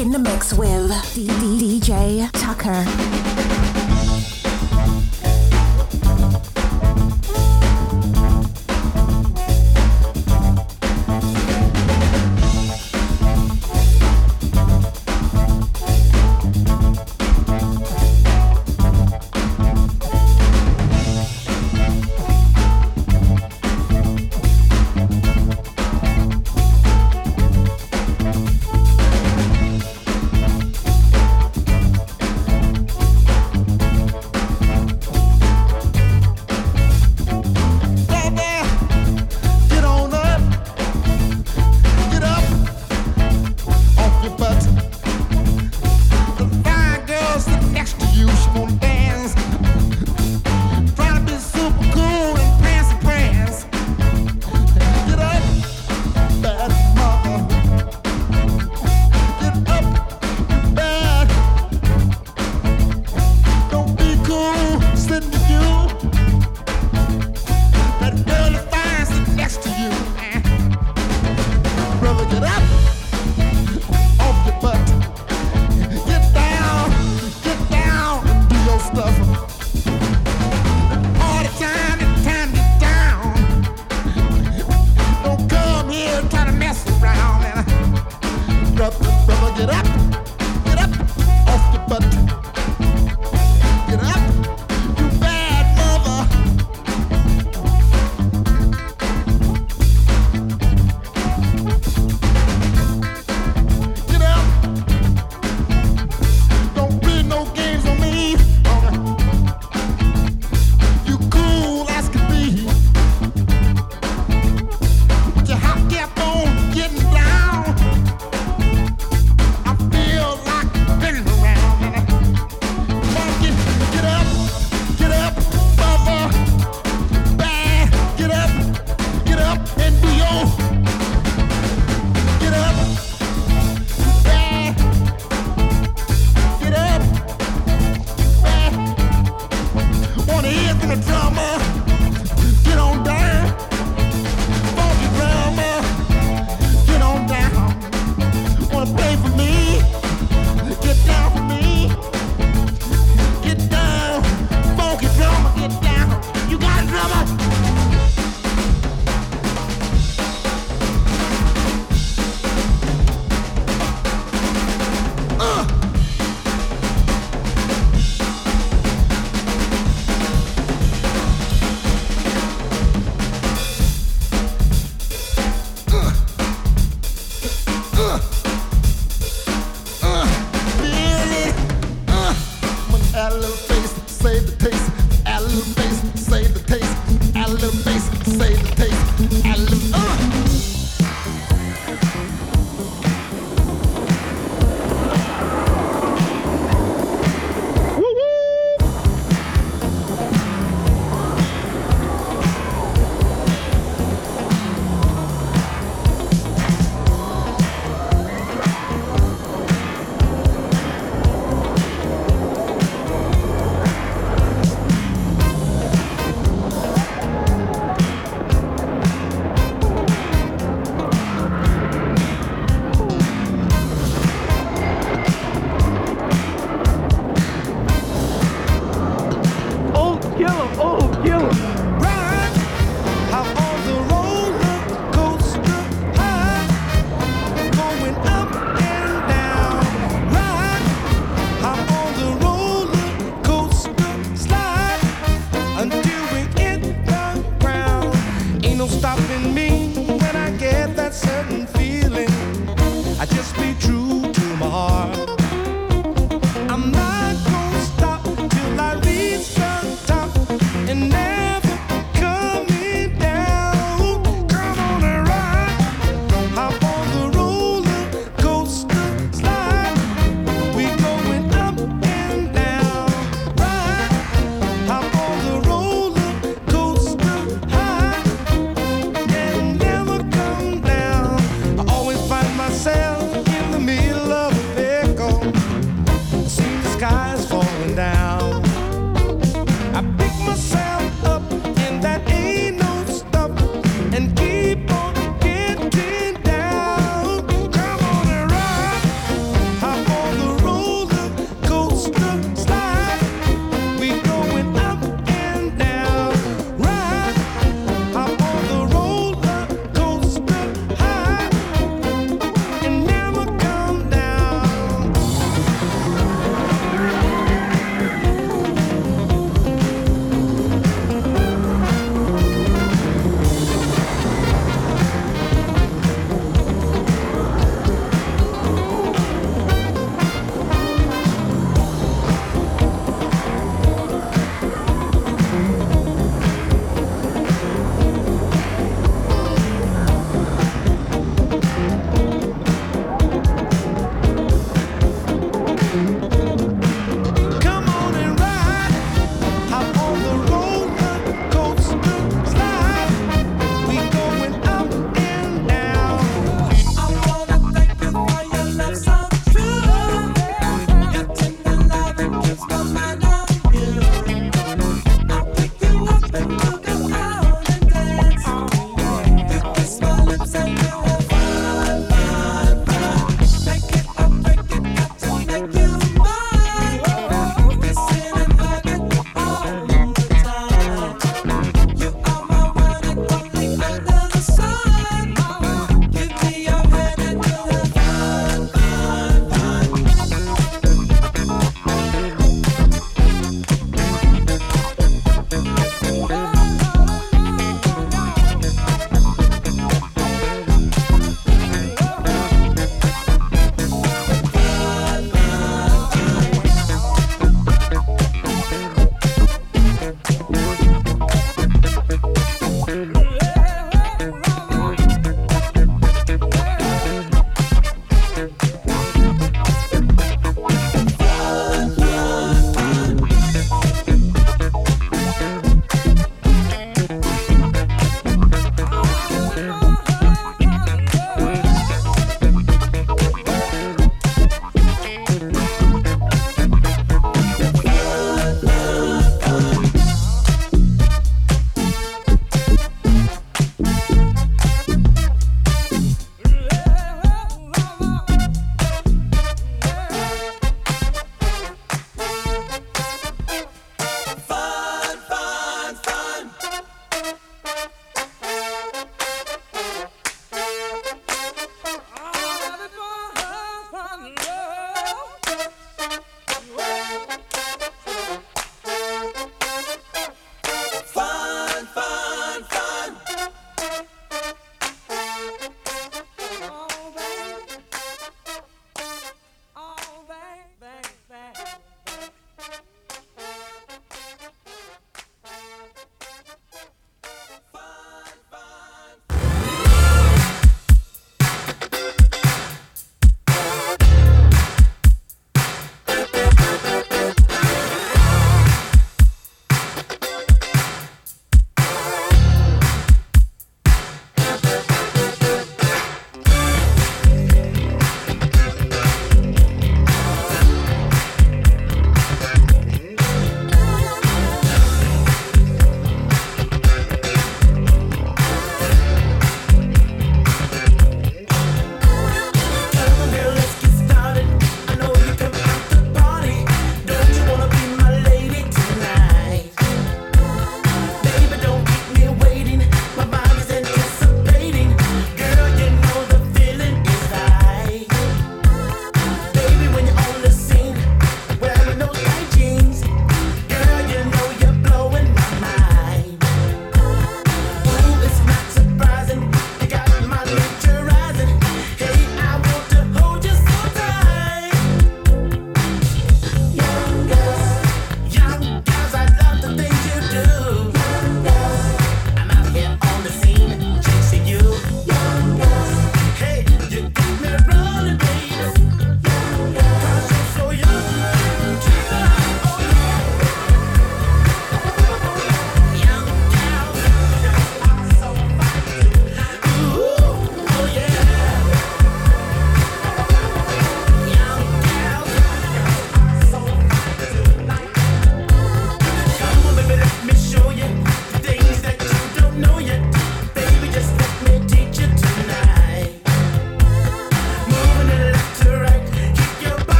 in the mix with DJ Tucker.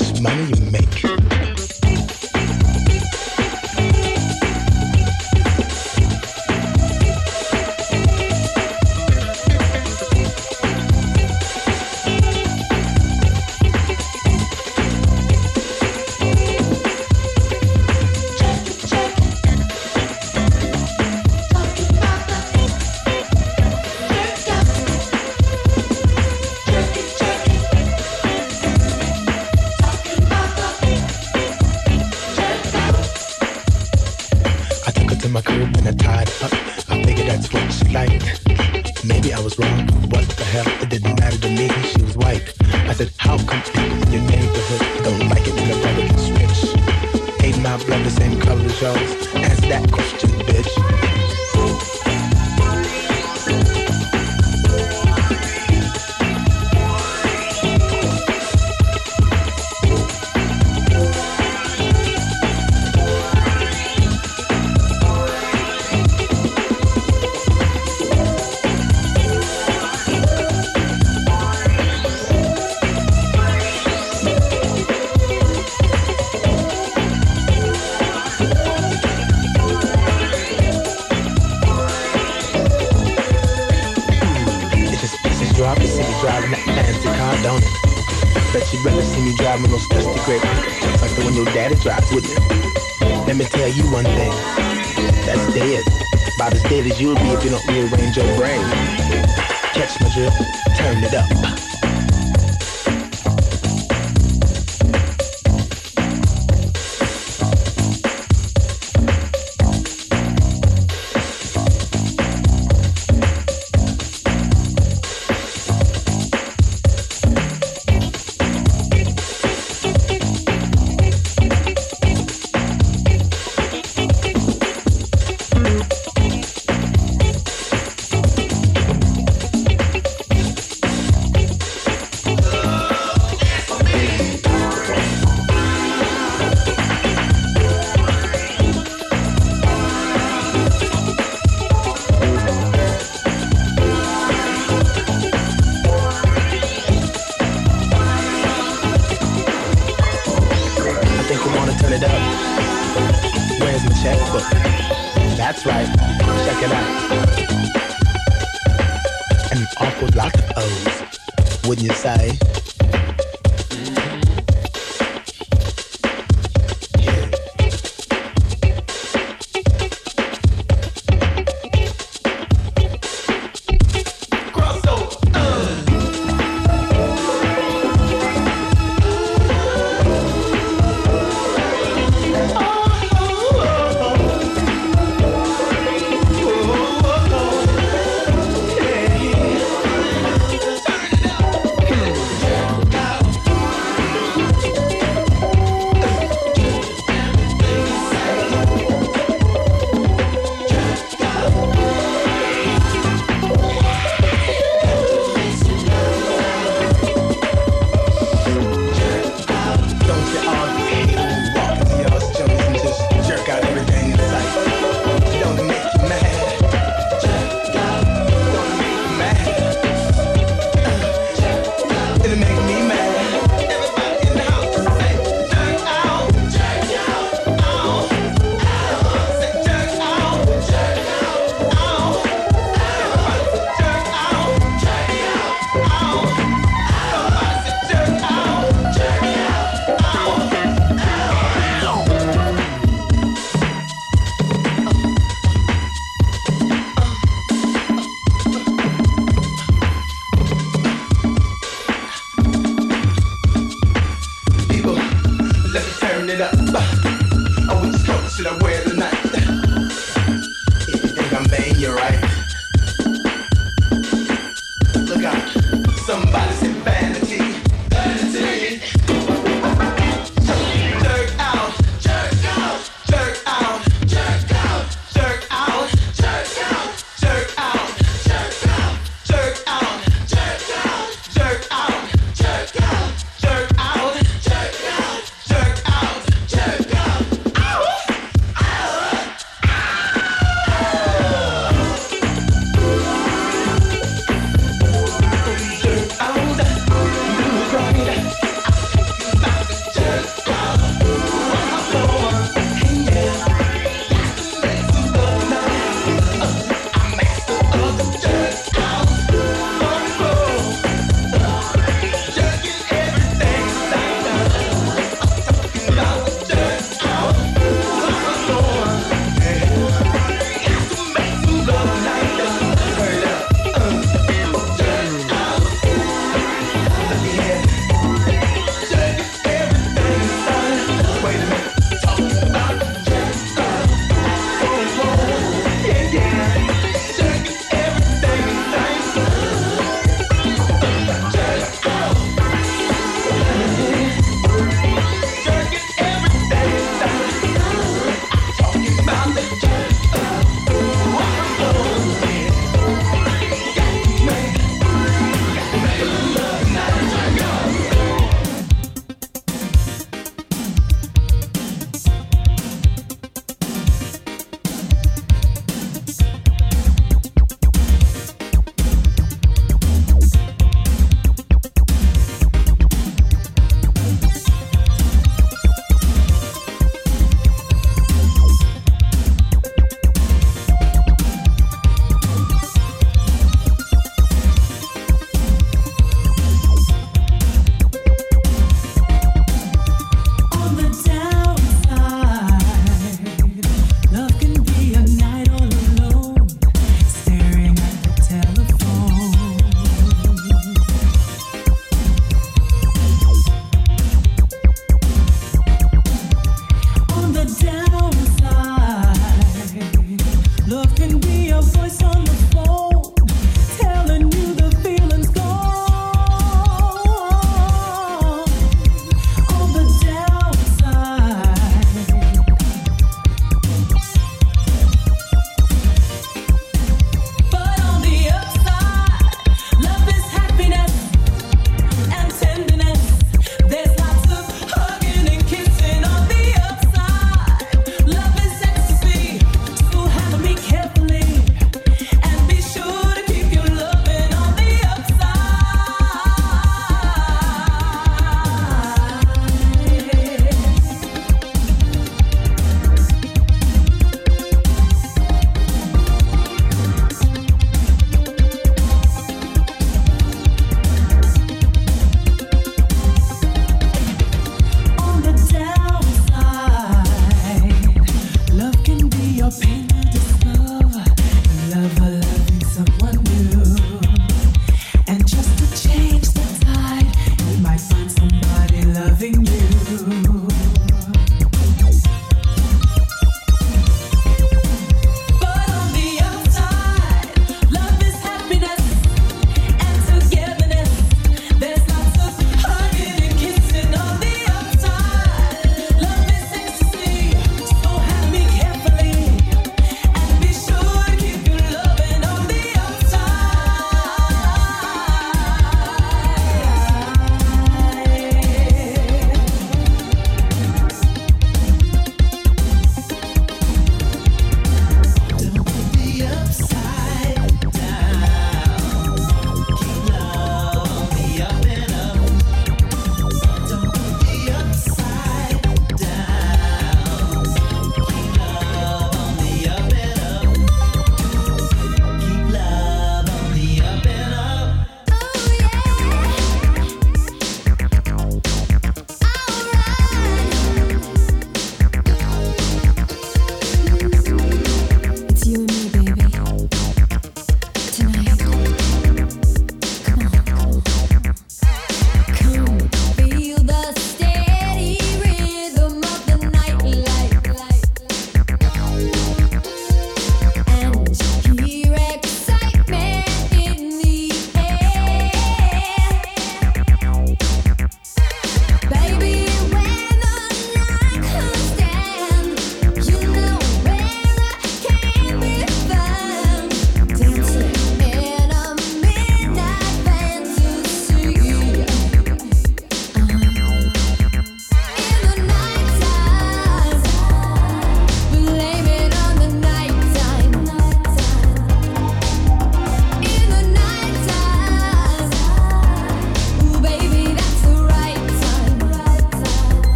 Much money you make?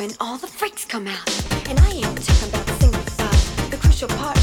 when all the freaks come out. And I ain't talking about single file. the crucial part